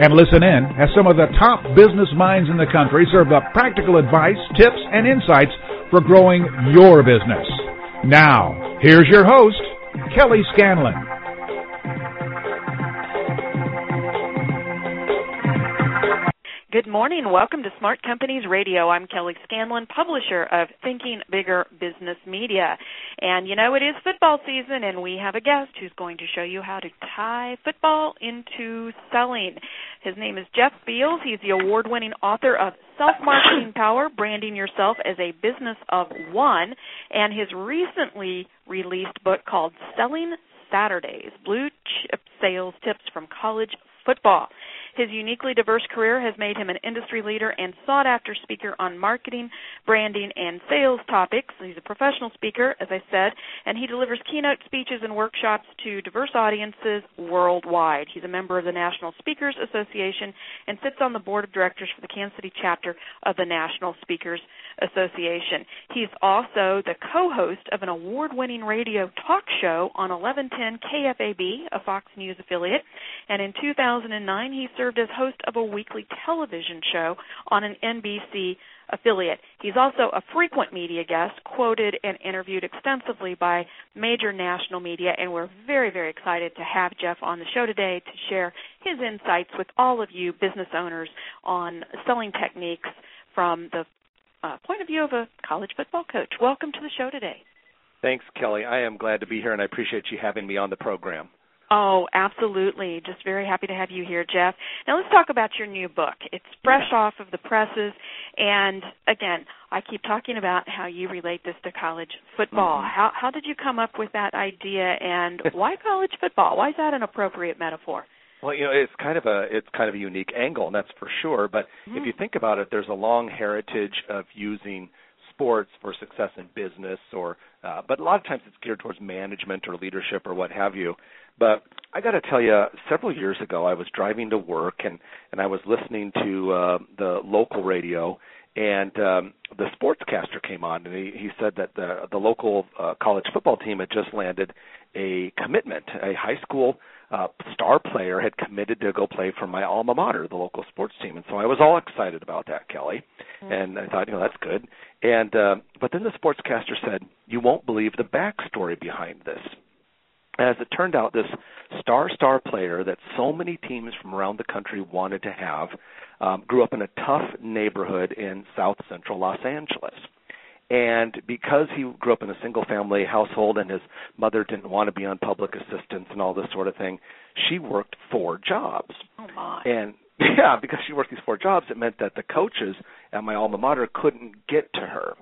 and listen in as some of the top business minds in the country serve up practical advice, tips, and insights for growing your business. Now, here's your host, Kelly Scanlon. Good morning. Welcome to Smart Companies Radio. I'm Kelly Scanlon, publisher of Thinking Bigger Business Media. And you know, it is football season, and we have a guest who's going to show you how to tie football into selling. His name is Jeff Beals. He's the award winning author of Self Marketing Power Branding Yourself as a Business of One, and his recently released book called Selling Saturdays Blue Chip Sales Tips from College Football. His uniquely diverse career has made him an industry leader and sought after speaker on marketing, branding, and sales topics. He's a professional speaker, as I said, and he delivers keynote speeches and workshops to diverse audiences worldwide. He's a member of the National Speakers Association and sits on the board of directors for the Kansas City chapter of the National Speakers Association. He's also the co-host of an award-winning radio talk show on 1110 KFAB, a Fox News affiliate, and in 2009 he served as host of a weekly television show on an NBC affiliate. He's also a frequent media guest, quoted and interviewed extensively by major national media, and we're very, very excited to have Jeff on the show today to share his insights with all of you business owners on selling techniques from the uh, point of view of a college football coach. Welcome to the show today. Thanks, Kelly. I am glad to be here, and I appreciate you having me on the program. Oh, absolutely. Just very happy to have you here, Jeff. Now let's talk about your new book. It's fresh yeah. off of the presses, and again, I keep talking about how you relate this to college football. Mm-hmm. How how did you come up with that idea, and why college football? Why is that an appropriate metaphor? Well, you know, it's kind of a it's kind of a unique angle, and that's for sure. But mm. if you think about it, there's a long heritage of using sports for success in business, or uh, but a lot of times it's geared towards management or leadership or what have you. But I got to tell you, several years ago, I was driving to work and and I was listening to uh, the local radio, and um, the sportscaster came on and he, he said that the the local uh, college football team had just landed a commitment, a high school uh, star player had committed to go play for my alma mater, the local sports team, and so I was all excited about that, Kelly. Mm-hmm. And I thought, you know, that's good. And uh, but then the sportscaster said, "You won't believe the backstory behind this." As it turned out, this star star player that so many teams from around the country wanted to have um, grew up in a tough neighborhood in South Central Los Angeles and because he grew up in a single family household and his mother didn't want to be on public assistance and all this sort of thing, she worked four jobs. Oh my. And yeah, because she worked these four jobs, it meant that the coaches at my alma mater couldn't get to her.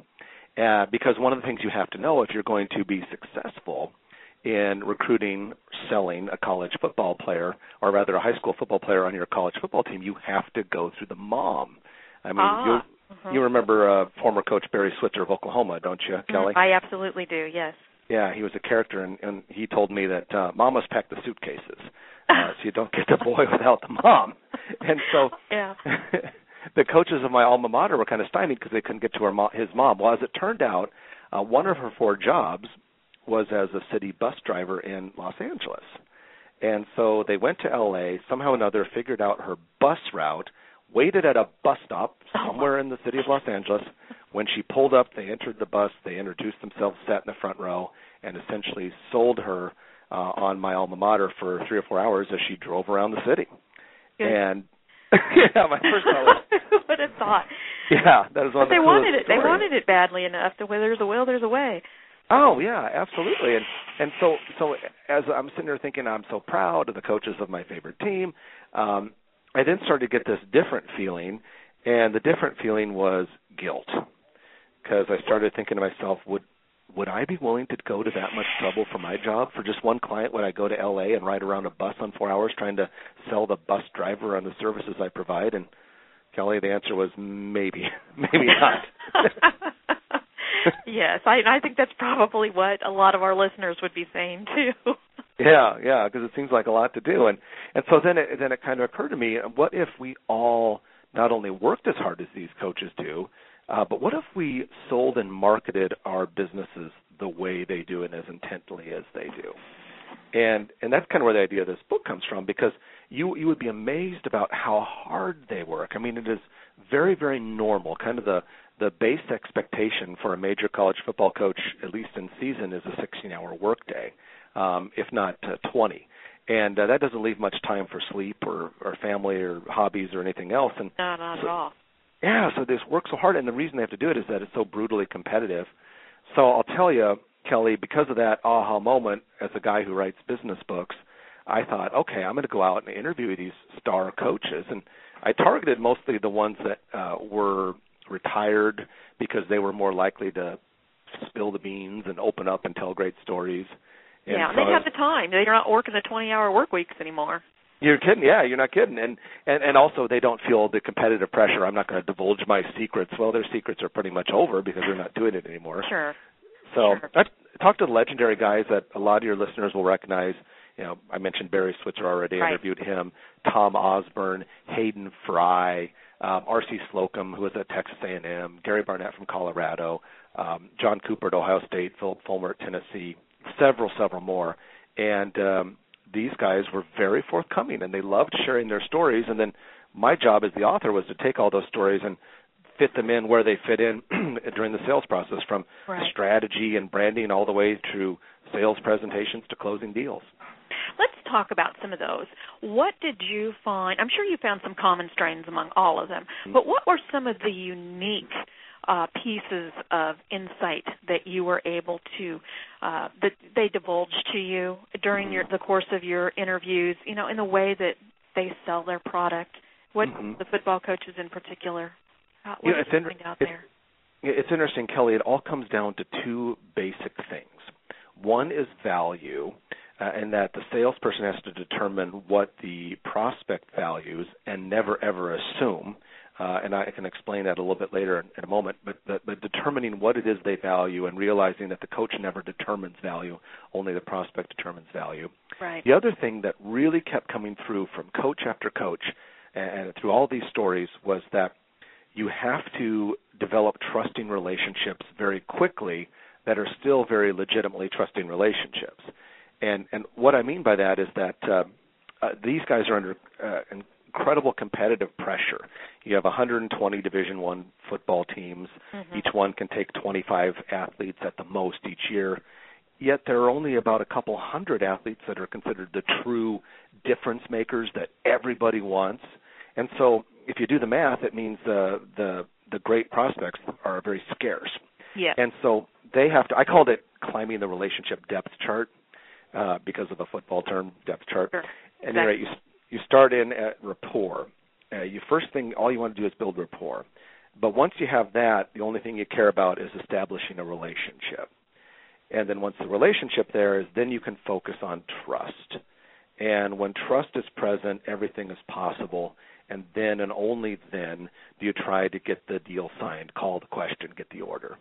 Uh, because one of the things you have to know if you're going to be successful in recruiting, selling a college football player, or rather a high school football player on your college football team, you have to go through the mom. I mean, ah. you Mm-hmm. You remember uh, former coach Barry Switzer of Oklahoma, don't you, mm-hmm. Kelly? I absolutely do. Yes. Yeah, he was a character, and, and he told me that uh, mamas pack the suitcases, uh, so you don't get the boy without the mom. And so, yeah. the coaches of my alma mater were kind of stymied because they couldn't get to her mo- his mom. Well, as it turned out, uh, one of her four jobs was as a city bus driver in Los Angeles. And so they went to LA, somehow or another figured out her bus route, waited at a bus stop somewhere in the city of Los Angeles. When she pulled up, they entered the bus, they introduced themselves, sat in the front row, and essentially sold her uh, on my alma mater for three or four hours as she drove around the city. Good. And yeah, my first thought was, what a thought. Yeah, that is one. But they wanted it. They wanted it badly enough. To where there's a will, there's a way. Oh yeah, absolutely. And and so so as I'm sitting there thinking, I'm so proud of the coaches of my favorite team. Um, I then started to get this different feeling, and the different feeling was guilt, because I started thinking to myself, would would I be willing to go to that much trouble for my job for just one client? Would I go to LA and ride around a bus on four hours trying to sell the bus driver on the services I provide? And Kelly? The answer was maybe, maybe not. yes, I I think that's probably what a lot of our listeners would be saying too. Yeah, yeah, because it seems like a lot to do, and and so then it then it kind of occurred to me, what if we all not only worked as hard as these coaches do, uh, but what if we sold and marketed our businesses the way they do and as intently as they do? And and that's kind of where the idea of this book comes from because you you would be amazed about how hard they work. I mean, it is very very normal, kind of the the base expectation for a major college football coach, at least in season, is a 16-hour workday, um, if not uh, 20. And uh, that doesn't leave much time for sleep or, or family or hobbies or anything else. And no, not so, at all. Yeah, so this work so hard, and the reason they have to do it is that it's so brutally competitive. So I'll tell you, Kelly, because of that aha moment, as a guy who writes business books, I thought, okay, I'm going to go out and interview these star coaches, and I targeted mostly the ones that uh, were retired because they were more likely to spill the beans and open up and tell great stories. And yeah, so they have the time. They're not working the 20-hour work weeks anymore. You're kidding, yeah. You're not kidding, and and and also they don't feel the competitive pressure. I'm not going to divulge my secrets. Well, their secrets are pretty much over because they're not doing it anymore. Sure. So sure. I've talked to the legendary guys that a lot of your listeners will recognize. You know, I mentioned Barry Switzer already. Right. Interviewed him. Tom Osborne, Hayden Fry, um, R.C. Slocum, who was at Texas A&M, Gary Barnett from Colorado, um, John Cooper at Ohio State, Phillip Fulmer at Tennessee, several, several more. And um, these guys were very forthcoming, and they loved sharing their stories. And then my job as the author was to take all those stories and fit them in where they fit in during the sales process, from right. strategy and branding all the way through sales presentations to closing deals. Let's talk about some of those. What did you find? I'm sure you found some common strains among all of them, Mm-hmm. but what were some of the unique uh, pieces of insight that you were able to uh, that they divulged to you during your, the course of your interviews? You know, in the way that they sell their product. What Mhm. the football coaches in particular? Uh, what You know, it's you inter- find out it's- there? It's interesting, Kelly. It all comes down to two basic things. One is value, uh, and that the salesperson has to determine what the prospect values and never ever assume. Uh, and I can explain that a little bit later in, in a moment. But, but but determining what it is they value and realizing that the coach never determines value, only the prospect determines value. Right. The other thing that really kept coming through from coach after coach and, and through all these stories was that you have to develop trusting relationships very quickly that are still very legitimately trusting relationships. And and what I mean by that is that uh, uh, these guys are under uh, incredible competitive pressure. You have 120 Division One football teams. Mhm. Each one can take 25 athletes at the most each year. Yet there are only about a couple hundred athletes that are considered the true difference makers that everybody wants. And so, if you do the math, it means the the the great prospects are very scarce. Yeah. And so they have to. I called it climbing the relationship depth chart uh, because of the football term depth chart. Sure. And you're right, you you start in at rapport. Uh, you first thing, all you want to do is build rapport. But once you have that, the only thing you care about is establishing a relationship. And then once the relationship there is, then you can focus on trust. And when trust is present, everything is possible. And then and only then do you try to get the deal signed, call the question, get the order.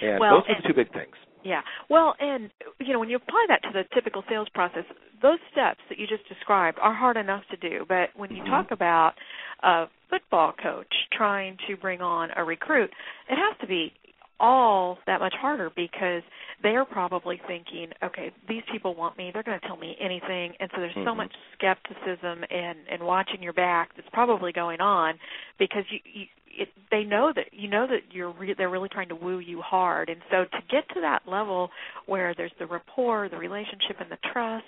And Well, those are the two big things. Yeah. Well, and you know, when you apply that to the typical sales process, those steps that you just described are hard enough to do. But when you Mhm. talk about a football coach trying to bring on a recruit, it has to be all that much harder because they're probably thinking, okay, these people want me, they're going to tell me anything, and so there's so Mhm. much skepticism and and watching your back that's probably going on because you, you it, they know that you know that you're re- they're really trying to woo you hard, and so to get to that level where there's the rapport, the relationship, and the trust,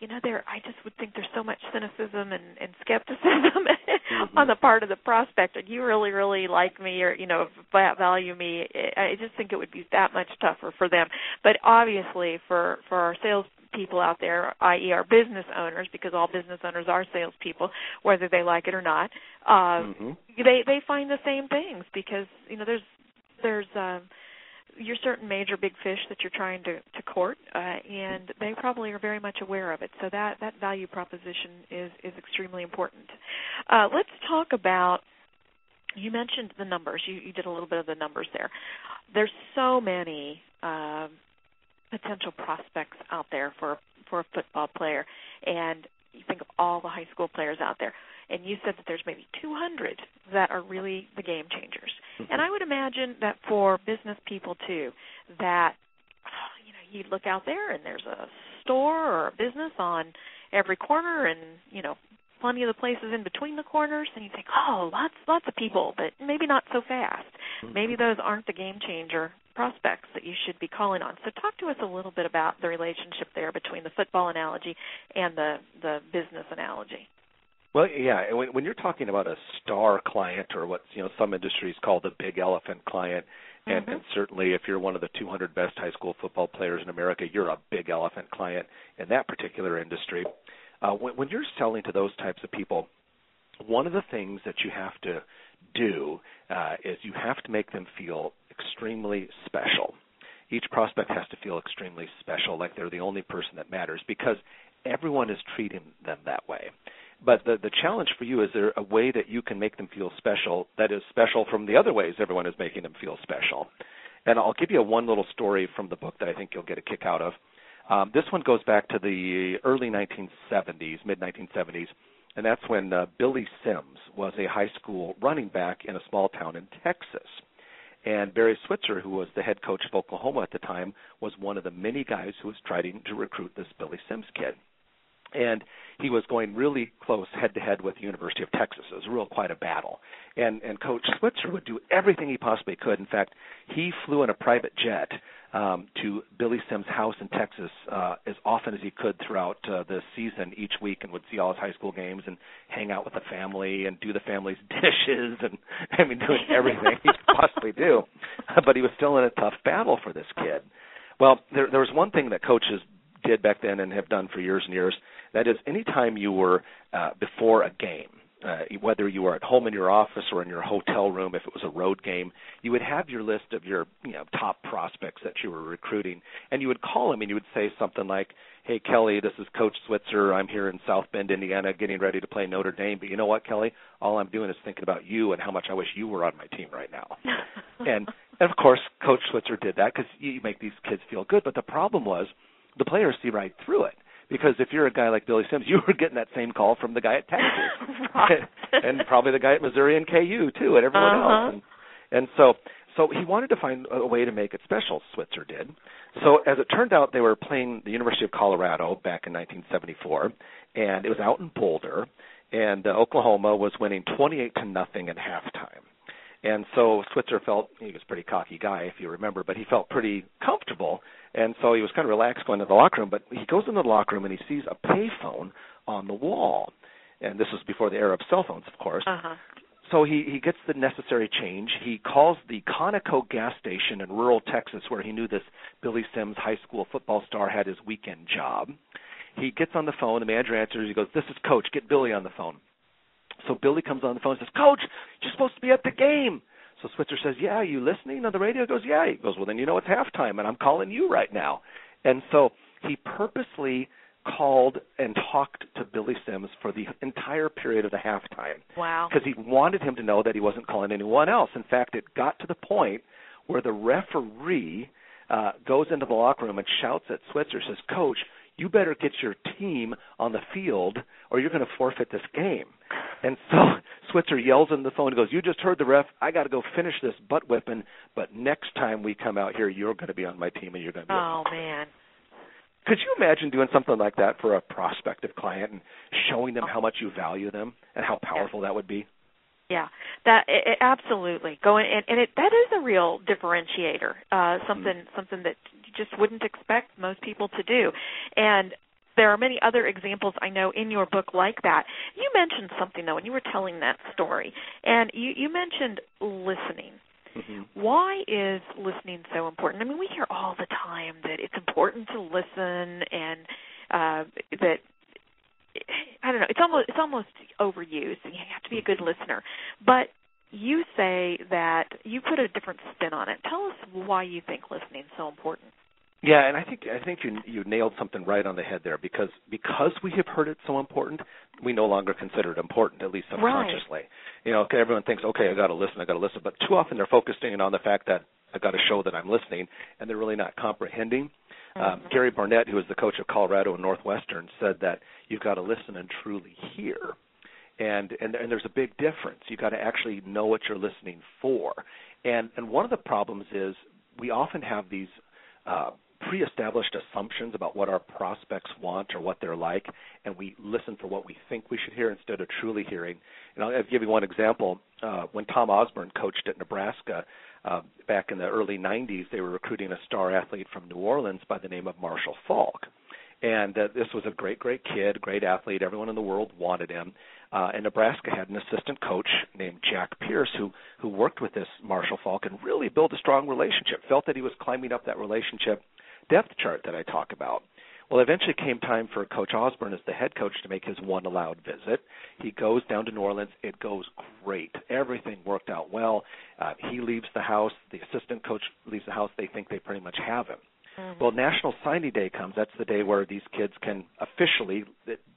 you know, there I just would think there's so much cynicism and, and skepticism on mm-hmm. the part of the prospect. And you really, really like me, or you know, value me. I just think it would be that much tougher for them. But obviously, for for our sales people out there, i.e., our business owners, because all business owners are salespeople, whether they like it or not. Uh, Mhm. they they find the same things because you know there's there's um you're certain major big fish that you're trying to to court uh, and they probably are very much aware of it so that that value proposition is is extremely important uh, let's talk about you mentioned the numbers. You, you did a little bit of the numbers there. There's so many uh, potential prospects out there for for a football player, and you think of all the high school players out there, and you said that there's maybe 200 that are really the game changers. Mm-hmm. And I would imagine that for business people too, that you know you look out there and there's a store or a business on every corner, and you know plenty of the places in between the corners, and you think, oh, lots lots of people, but maybe not so fast. Mm-hmm. Maybe those aren't the game changer prospects that you should be calling on. So talk to us a little bit about the relationship there between the football analogy and the the business analogy. Well, yeah, when, when you're talking about a star client or what you know some industries call the big elephant client, and, mm-hmm. and certainly if you're one of the 200 best high school football players in America, you're a big elephant client in that particular industry. Uh, when, when you're selling to those types of people, one of the things that you have to do uh, is you have to make them feel extremely special. Each prospect has to feel extremely special, like they're the only person that matters, because everyone is treating them that way. But the the challenge for you is there a way that you can make them feel special that is special from the other ways everyone is making them feel special. And I'll give you a one little story from the book that I think you'll get a kick out of. Um, this one goes back to the early 1970s, mid 1970s, and that's when uh, Billy Sims was a high school running back in a small town in Texas. And Barry Switzer, who was the head coach of Oklahoma at the time, was one of the many guys who was trying to recruit this Billy Sims kid and he was going really close head to head with the University of Texas. It was real quite a battle. And and Coach Switzer would do everything he possibly could. In fact, he flew in a private jet um, to Billy Sims' house in Texas uh, as often as he could throughout uh, the season each week, and would see all his high school games and hang out with the family and do the family's dishes and I mean doing everything he could possibly do. But he was still in a tough battle for this kid. Well, there, there was one thing that coaches did back then and have done for years and years. That is, anytime you were uh, before a game, uh, whether you were at home in your office or in your hotel room, if it was a road game, you would have your list of your you know top prospects that you were recruiting, and you would call them and you would say something like, "Hey Kelly, this is Coach Switzer. I'm here in South Bend, Indiana, getting ready to play Notre Dame. But you know what, Kelly? All I'm doing is thinking about you and how much I wish you were on my team right now." and and of course, Coach Switzer did that because you make these kids feel good. But the problem was the players see right through it. Because if you're a guy like Billy Sims, you were getting that same call from the guy at Texas, and probably the guy at Missouri and KU too, and everyone uh-huh. else. And, and so, so he wanted to find a way to make it special. Switzer did. So as it turned out, they were playing the University of Colorado back in 1974, and it was out in Boulder, and uh, Oklahoma was winning 28 to nothing at halftime. And so Switzer felt he was a pretty cocky guy, if you remember, but he felt pretty comfortable, and so he was kind of relaxed going to the locker room. But he goes into the locker room and he sees a payphone on the wall, and this was before the era of cell phones, of course. Uh-huh. So he he gets the necessary change. He calls the Conoco gas station in rural Texas, where he knew this Billy Sims high school football star had his weekend job. He gets on the phone. The manager answers. He goes, "This is Coach. Get Billy on the phone." So Billy comes on the phone and says, Coach, you're supposed to be at the game. So Switzer says, Yeah, are you listening on the radio? He goes, Yeah. He goes, Well, then you know it's halftime, and I'm calling you right now. And so he purposely called and talked to Billy Sims for the entire period of the halftime. Wow. Because he wanted him to know that he wasn't calling anyone else. In fact, it got to the point where the referee uh, goes into the locker room and shouts at Switzer, says, Coach, you better get your team on the field or you're going to forfeit this game. And so Switzer yells in the phone and goes, "You just heard the ref. I got to go finish this butt whipping. But next time we come out here, you're going to be on my team and you're going to be." Oh man. Could you imagine doing something like that for a prospective client and showing them how much you value them and how powerful yeah. that would be? Yeah, that it, it, absolutely going and, and it that is a real differentiator. Uh, something mm-hmm. something that you just wouldn't expect most people to do, and there are many other examples I know in your book like that. You mentioned something though when you were telling that story, and you, you mentioned listening. Mm-hmm. Why is listening so important? I mean, we hear all the time that it's important to listen, and uh, that I don't know. It's almost it's almost overused. You have to be a good listener, but you say that you put a different spin on it. Tell us why you think listening is so important. Yeah, and I think I think you you nailed something right on the head there because because we have heard it so important, we no longer consider it important, at least subconsciously. Right. You know, everyone thinks, okay, I got to listen, I got to listen, but too often they're focusing on the fact that I got to show that I'm listening, and they're really not comprehending. Um, mm-hmm. Um, Gary Barnett, who is the coach of Colorado and Northwestern, said that you've got to listen and truly hear. And, and and there's a big difference. You've got to actually know what you're listening for. And and one of the problems is we often have these uh, pre-established assumptions about what our prospects want or what they're like, and we listen for what we think we should hear instead of truly hearing. And I'll give you one example. Uh, when Tom Osborne coached at Nebraska uh, back in the early 90s, they were recruiting a star athlete from New Orleans by the name of Marshall Faulk. And uh, this was a great, great kid, great athlete. Everyone in the world wanted him. Uh, and Nebraska had an assistant coach named Jack Pierce who who worked with this Marshall Faulk and really built a strong relationship. Felt that he was climbing up that relationship depth chart that I talk about. Well, eventually came time for Coach Osborne as the head coach to make his one allowed visit. He goes down to New Orleans. It goes great. Everything worked out well. Uh, he leaves the house. The assistant coach leaves the house. They think they pretty much have him. Mm-hmm. Well, National Signing Day comes. That's the day where these kids can officially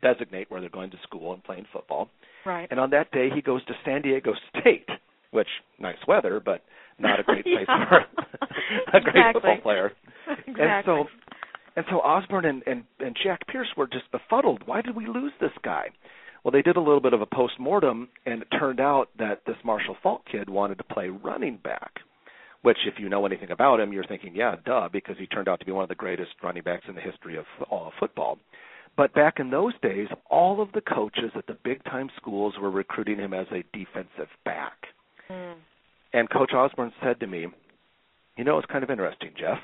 designate where they're going to school and playing football. Right. And on that day, he goes to San Diego State, which nice weather, but not a great place for a great exactly. football player. Exactly. And so, and so Osborne and, and and Jack Pierce were just befuddled. Why did we lose this guy? Well, they did a little bit of a post mortem, and it turned out that this Marshall Faulk kid wanted to play running back which if you know anything about him, you're thinking, yeah, duh, because he turned out to be one of the greatest running backs in the history of all of football. But back in those days, all of the coaches at the big time schools were recruiting him as a defensive back. And Coach Osborne said to me, You know, it's kind of interesting, Jeff.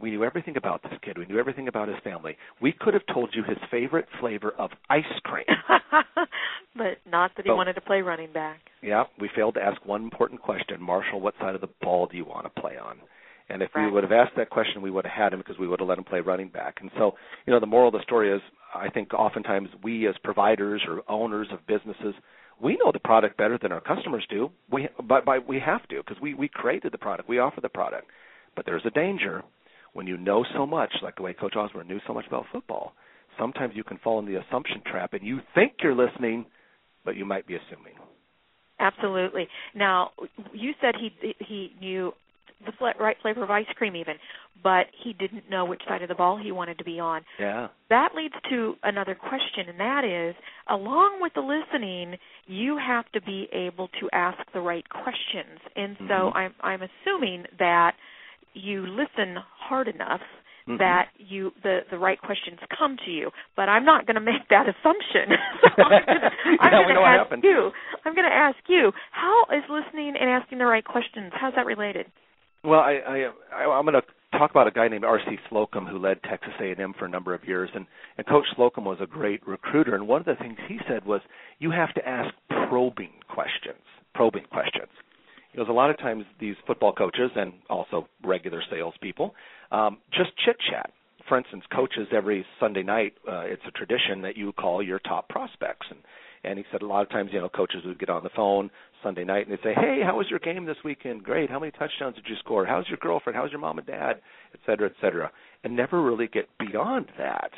We knew everything about this kid. We knew everything about his family. We could have told you his favorite flavor of ice cream. but not that he but, wanted to play running back. Yeah, we failed to ask one important question. Marshall, what side of the ball do you want to play on? And if right. we would have asked that question, we would have had him because we would have let him play running back. And so, you know, the moral of the story is I think oftentimes we as providers or owners of businesses, we know the product better than our customers do. We but, but we have to because we we created the product, we offer the product. But there's a danger when you know so much, like the way Coach Osborne knew so much about football, sometimes you can fall in the assumption trap and you think you're listening, but you might be assuming. Absolutely. Now, you said he he knew the right flavor of ice cream even, but he didn't know which side of the ball he wanted to be on. Yeah. That leads to another question and that is along with the listening, you have to be able to ask the right questions. And so mm-hmm. I'm I'm assuming that you listen hard enough mm-hmm. that you the the right questions come to you. But I'm not going to make that assumption. so I'm going to ask you. I'm going to ask you. How is listening and asking the right questions? How's that related? Well, I, I, I'm going to talk about a guy named R.C. Slocum who led Texas A&M for a number of years, and and Coach Slocum was a great recruiter. And one of the things he said was, you have to ask probing questions. Probing questions because a lot of times these football coaches and also regular salespeople um, just chit chat. For instance, coaches every Sunday night, uh, it's a tradition that you call your top prospects, and and he said a lot of times, you know, coaches would get on the phone Sunday night and they'd say, "Hey, how was your game this weekend? Great. How many touchdowns did you score? How's your girlfriend? How's your mom and dad, et cetera, et cetera," and never really get beyond that.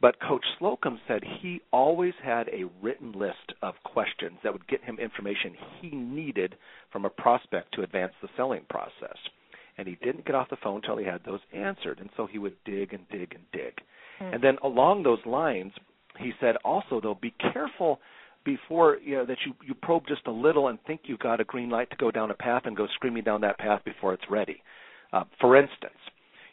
But Coach Slocum said he always had a written list of questions that would get him information he needed from a prospect to advance the selling process. And he didn't get off the phone until he had those answered. And so he would dig and dig and dig. Mm. And then along those lines, he said also though, be careful before you know that you you probe just a little and think you've got a green light to go down a path and go screaming down that path before it's ready. Uh, for instance,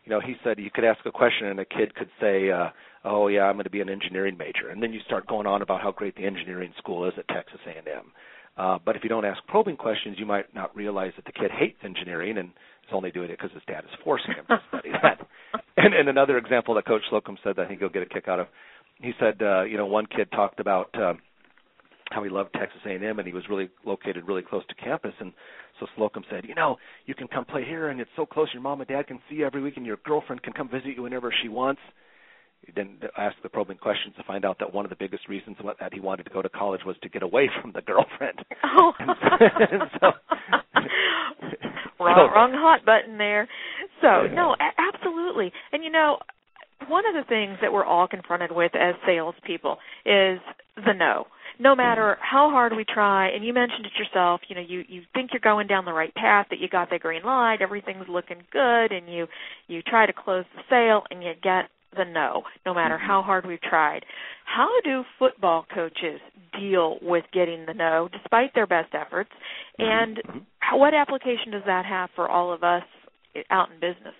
you know, he said you could ask a question and a kid could say, uh, "Oh yeah, I'm going to be an engineering major," and then you start going on about how great the engineering school is at Texas A&M. Uh, but if you don't ask probing questions, you might not realize that the kid hates engineering and is only doing it because his dad is forcing him to study that. And, and another example that Coach Slocum said that I think you'll get a kick out of, he said, uh, you know, one kid talked about uh, how he loved Texas A&M and he was really located really close to campus, and so Slocum said, you know, you can come play here and it's so close your mom and dad can see you every week and your girlfriend can come visit you whenever she wants. He then asked the probing questions to find out that one of the biggest reasons that he wanted to go to college was to get away from the girlfriend. Oh. and so, and so wrong, wrong hot button there. So no, a- absolutely absolutely. And you know, one of the things that we're all confronted with as salespeople is the no. No matter how hard we try, and you mentioned it yourself, you know, you you think you're going down the right path, that you got the green light, everything's looking good, and you you try to close the sale, and you get the no, no matter Mm-hmm. how hard we've tried. How do football coaches deal with getting the no despite their best efforts? And Mhm. how, what application does that have for all of us out in business?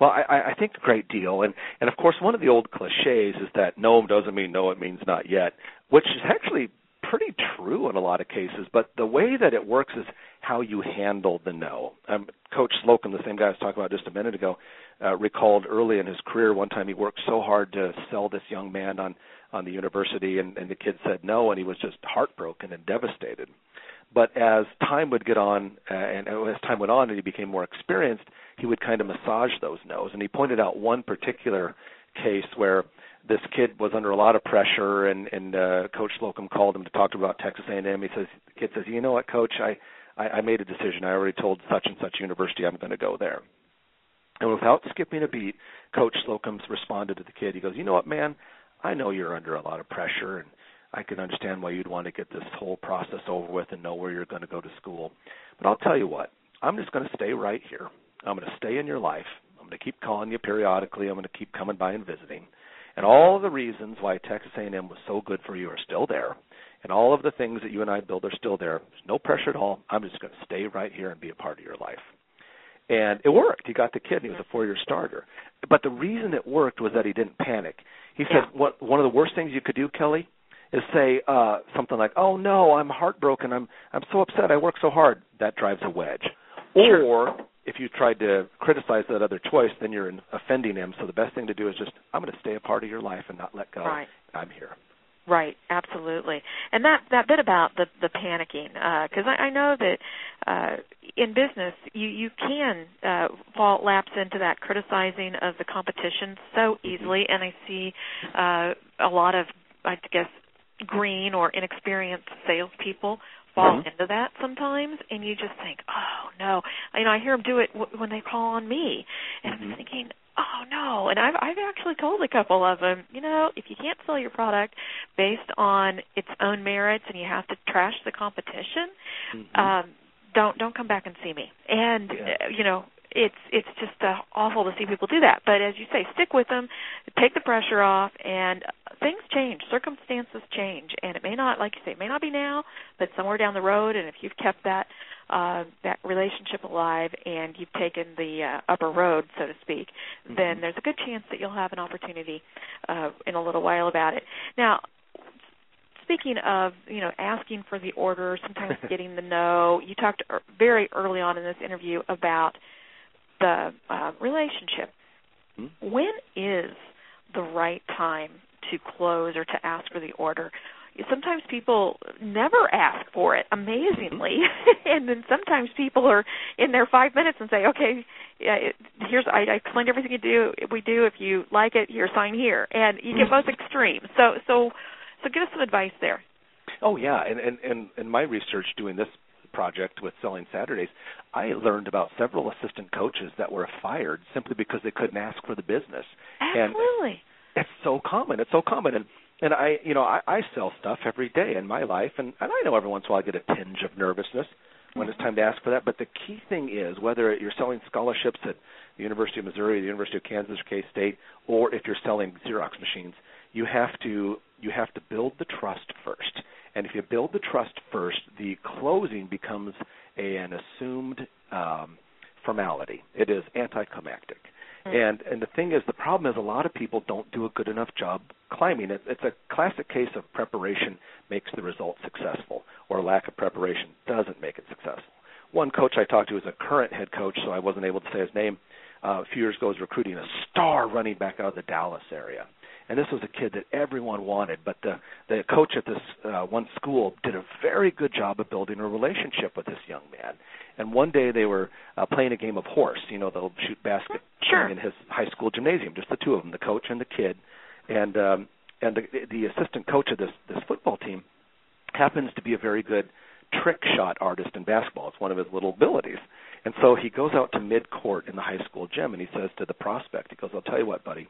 Well, I, I think a great deal, and and of course, one of the old cliches is that no doesn't mean no; it means not yet, which is actually pretty true in a lot of cases. But the way that it works is how you handle the no. Um, Coach Slocum, the same guy I was talking about just a minute ago, uh, recalled early in his career one time he worked so hard to sell this young man on on the university, and, and the kid said no, and he was just heartbroken and devastated. But as time would get on, uh, and as time went on, and he became more experienced, he would kind of massage those no's. And he pointed out one particular case where this kid was under a lot of pressure, and and uh, Coach Slocum called him to talk to about Texas A&M. He says, the kid says, you know what, Coach, I I, I made a decision. I already told such and such university I'm going to go there. And without skipping a beat, Coach Slocum responded to the kid. He goes, "You know what, man? I know you're under a lot of pressure, and I can understand why you'd want to get this whole process over with and know where you're going to go to school. But I'll tell you what. I'm just going to stay right here. I'm going to stay in your life. I'm going to keep calling you periodically. I'm going to keep coming by and visiting. And all of the reasons why Texas A&M was so good for you are still there. And all of the things that you and I build are still there. There's no pressure at all. I'm just going to stay right here and be a part of your life." And it worked. He got the kid, and he was a four-year starter. But the reason it worked was that he didn't panic. He said, Yeah. "What one of the worst things you could do, Kelly, is say uh something like, "Oh no, I'm heartbroken. I'm I'm so upset. I work so hard." That drives a wedge. Sure. Or if you tried to criticize that other choice, then you're offending him. So the best thing to do is just, "I'm going to stay a part of your life and not let go. Right. I'm here." Right, absolutely, and that that bit about the the panicking, because I, I know that uh, in business you you can uh, fall lapse into that criticizing of the competition so easily, and I see uh, a lot of I guess green or inexperienced salespeople fall Mhm. into that sometimes, and you just think, oh no, you know I hear them do it w- when they call on me, and I'm Mhm. thinking, oh no and i've i've actually told a couple of them you know if you can't sell your product based on its own merits and you have to trash the competition Mhm. um don't don't come back and see me and Yeah. uh, you know it's it's just uh, awful to see people do that but as you say stick with them take the pressure off and things change circumstances change and it may not like you say it may not be now but somewhere down the road and if you've kept that uh, that relationship alive and you've taken the uh, upper road, so to speak, then Mhm. there's a good chance that you'll have an opportunity uh, in a little while about it. Now, speaking of you know asking for the order, sometimes getting the no. You talked er- very early on in this interview about the uh, relationship. Mhm. When is the right time to close or to ask for the order? Sometimes people never ask for it, amazingly, and then sometimes people are in there five minutes and say, "Okay, yeah, it, here's I, I explained everything you do. We do. If you like it, here, sign here." And you get both extremes. So, so, so, give us some advice there. Oh yeah, and and and in my research doing this project with selling Saturdays, I learned about several assistant coaches that were fired simply because they couldn't ask for the business. And Absolutely. it's so common. It's so common, and and I, you know, I, I sell stuff every day in my life, and and I know every once in a while I get a tinge of nervousness when it's time to ask for that. But the key thing is whether you're selling scholarships at the University of Missouri, the University of Kansas, or K State, or if you're selling Xerox machines, you have to you have to build the trust first. And if you build the trust first, the closing becomes a, an assumed um, formality. It is anticlimactic. And and the thing is, the problem is a lot of people don't do a good enough job climbing. It, it's a classic case of preparation makes the result successful, or lack of preparation doesn't make it successful. One coach I talked to is a current head coach, so I wasn't able to say his name. Uh, a few years ago, was recruiting a star running back out of the Dallas area, and this was a kid that everyone wanted. But the the coach at this uh, one school did a very good job of building a relationship with this young man. And one day they were uh, playing a game of horse. You know, they'll shoot basket Sure. in his high school gymnasium, just the two of them, the coach and the kid. And um, and the the assistant coach of this this football team happens to be a very good trick shot artist in basketball. It's one of his little abilities. And so he goes out to mid court in the high school gym and he says to the prospect, he goes, I'll tell you what, buddy,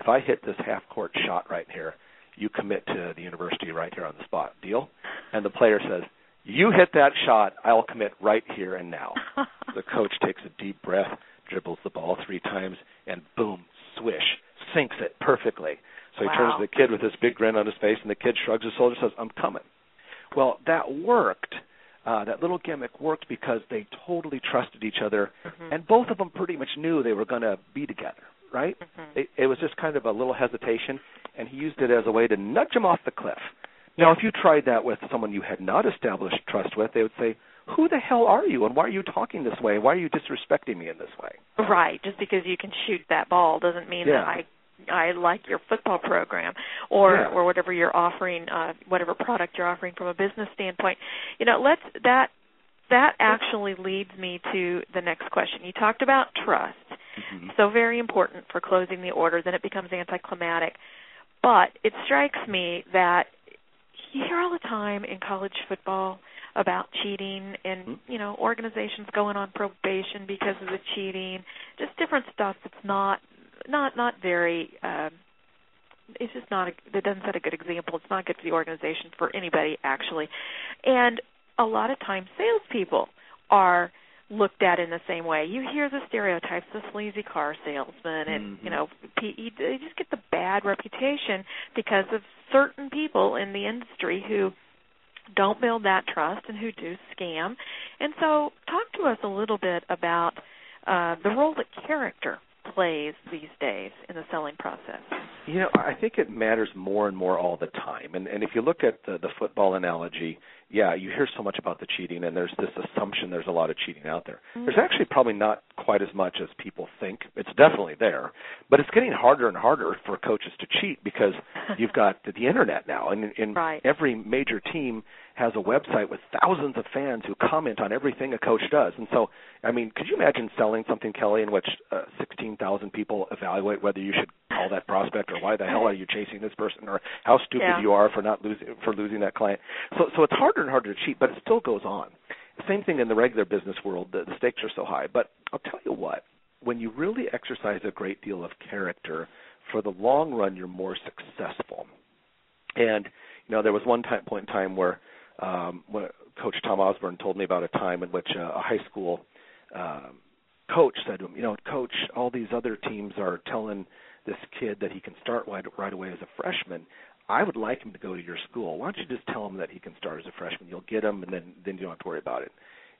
if I hit this half court shot right here, you commit to the university right here on the spot. Deal? And the player says, You hit that shot, I'll commit right here and now. the coach takes a deep breath, dribbles the ball three times, and boom, swish, sinks it perfectly. So he wow. turns to the kid with this big grin on his face, and the kid shrugs his shoulders and says, I'm coming. Well, that worked. Uh, that little gimmick worked because they totally trusted each other, mm-hmm. and both of them pretty much knew they were going to be together, right? Mm-hmm. It, it was just kind of a little hesitation, and he used it as a way to nudge him off the cliff. Now, if you tried that with someone you had not established trust with, they would say, "Who the hell are you, and why are you talking this way? Why are you disrespecting me in this way?" Right. Just because you can shoot that ball doesn't mean Yeah. that I I like your football program or Yeah. or whatever you're offering, uh, whatever product you're offering from a business standpoint. You know, let's that that actually leads me to the next question. You talked about trust. Mhm. so very important for closing the order, then it becomes anticlimactic. But it strikes me that you hear all the time in college football about cheating and Mhm. you know organizations going on probation because of the cheating, just different stuff that's not not not very. Um, it's just not. A, that doesn't set a good example. It's not good for the organization for anybody actually, and a lot of times salespeople are looked at in the same way. You hear the stereotypes, the sleazy car salesman, and Mhm. you know, PE. They just get the bad reputation because of certain people in the industry who don't build that trust and who do scam. And so, talk to us a little bit about uh, the role that character plays these days in the selling process. You know, I think it matters more and more all the time. And and if you look at the the football analogy, yeah, you hear so much about the cheating, and there's this assumption there's a lot of cheating out there. There's actually probably not quite as much as people think. It's definitely there, but it's getting harder and harder for coaches to cheat because you've got the, the internet now, and, and Right. every major team has a website with thousands of fans who comment on everything a coach does. And so, I mean, could you imagine selling something, Kelly, in which uh, 16,000 people evaluate whether you should call that prospect or why the hell are you chasing this person or how stupid Yeah. you are for not losing for losing that client. So, so it's harder and harder to cheat, but it still goes on. Same thing in the regular business world. The, the stakes are so high. But I'll tell you what, when you really exercise a great deal of character, for the long run, you're more successful. And you know, there was one time, point in time where um, when Coach Tom Osborne told me about a time in which uh, a high school um, coach said to him, "You know, coach, all these other teams are telling this kid that he can start right, right away as a freshman. I would like him to go to your school. Why don't you just tell him that he can start as a freshman? You'll get him, and then then you don't have to worry about it."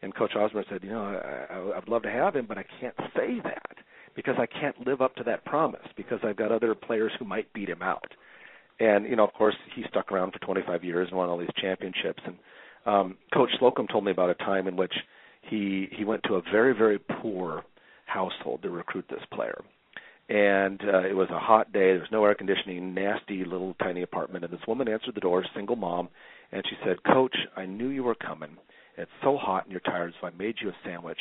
And Coach Osborne said, "You know, I, I, I'd love to have him, but I can't say that because I can't live up to that promise because I've got other players who might beat him out." And you know, of course, he stuck around for 25 years and won all these championships. And um, Coach Slocum told me about a time in which he he went to a very very poor household to recruit this player. And uh, it was a hot day. There was no air conditioning, nasty little tiny apartment. And this woman answered the door, single mom, and she said, "Coach, I knew you were coming. It's so hot and you're tired, so I made you a sandwich."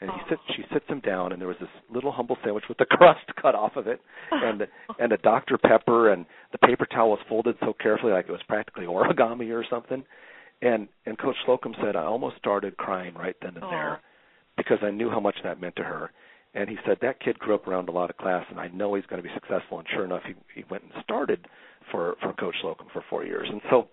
And he sits, she sits him down, and there was this little humble sandwich with the crust cut off of it, and and a Dr Pepper, and the paper towel was folded so carefully, like it was practically origami or something. And and Coach Slocum said, I almost started crying right then and Aw. there because I knew how much that meant to her. And he said that kid grew up around a lot of class, and I know he's going to be successful. And sure enough, he he went and started for for Coach Slocum for four years. And so,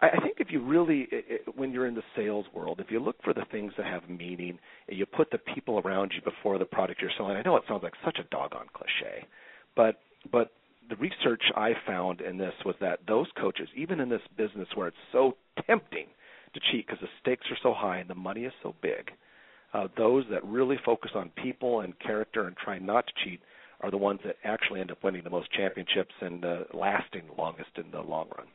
I, think if you really, when you're in the sales world, if you look for the things that have meaning, and you put the people around you before the product you're selling. I know it sounds like such a doggone cliche, but but the research I found in this was that those coaches, even in this business where it's so tempting to cheat because the stakes are so high and the money is so big, uh, those that really focus on people and character and try not to cheat are the ones that actually end up winning the most championships and uh, lasting the longest in the long run.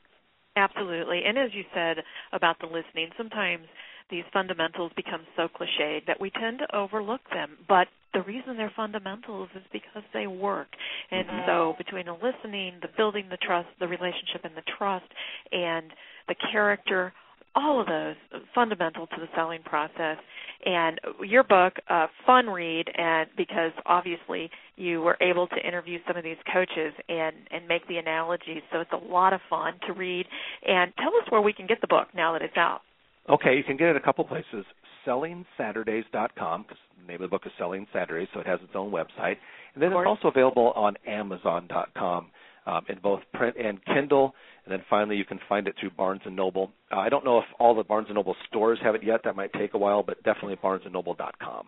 Absolutely. And as you said about the listening, sometimes these fundamentals become so cliched that we tend to overlook them. But the reason they're fundamentals is because they work. And Mhm. so between the listening, the building the trust, the relationship and the trust, and the character, all of those fundamental to the selling process. And your book, uh, fun read, and because obviously you were able to interview some of these coaches and and make the analogies, so it's a lot of fun to read. And tell us where we can get the book now that it's out. Okay, you can get it a couple places. SellingSaturdays.com, because the name of the book is Selling Saturdays, so it has its own website. And then it's also available on Amazon.com um, in both print and Kindle. And then finally, you can find it through Barnes and Noble. Uh, I don't know if all the Barnes and Noble stores have it yet. That might take a while, but definitely BarnesandNoble.com.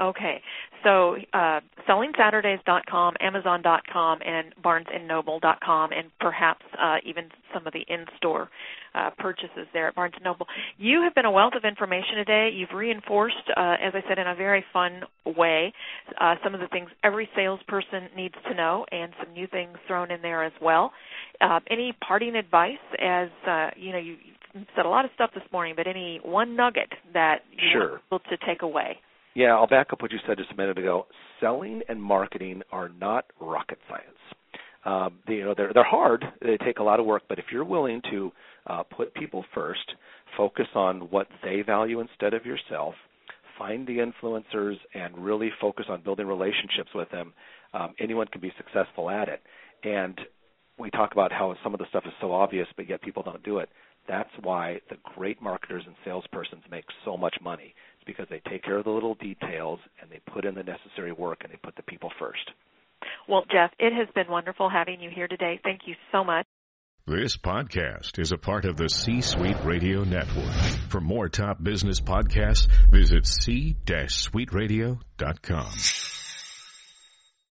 Okay, so uh, sellingsaturdays.com, Amazon.com, and BarnesandNoble.com, and perhaps uh, even some of the in-store uh, purchases there at Barnes & Noble. You have been a wealth of information today. You've reinforced, uh, as I said, in a very fun way, uh, some of the things every salesperson needs to know, and some new things thrown in there as well. Uh, any parting advice? As uh, you know, you said a lot of stuff this morning, but any one nugget that you sure. want people to take away? Yeah, I'll back up what you said just a minute ago. Selling and marketing are not rocket science. Um, they, you know, they're they're hard. They take a lot of work, but if you're willing to uh, put people first, focus on what they value instead of yourself, find the influencers, and really focus on building relationships with them, um, anyone can be successful at it. And we talk about how some of the stuff is so obvious, but yet people don't do it. That's why the great marketers and salespersons make so much money because they take care of the little details and they put in the necessary work and they put the people first. Well, Jeff, it has been wonderful having you here today. Thank you so much. This podcast is a part of the C Suite Radio Network. For more top business podcasts, visit c-suiteradio.com.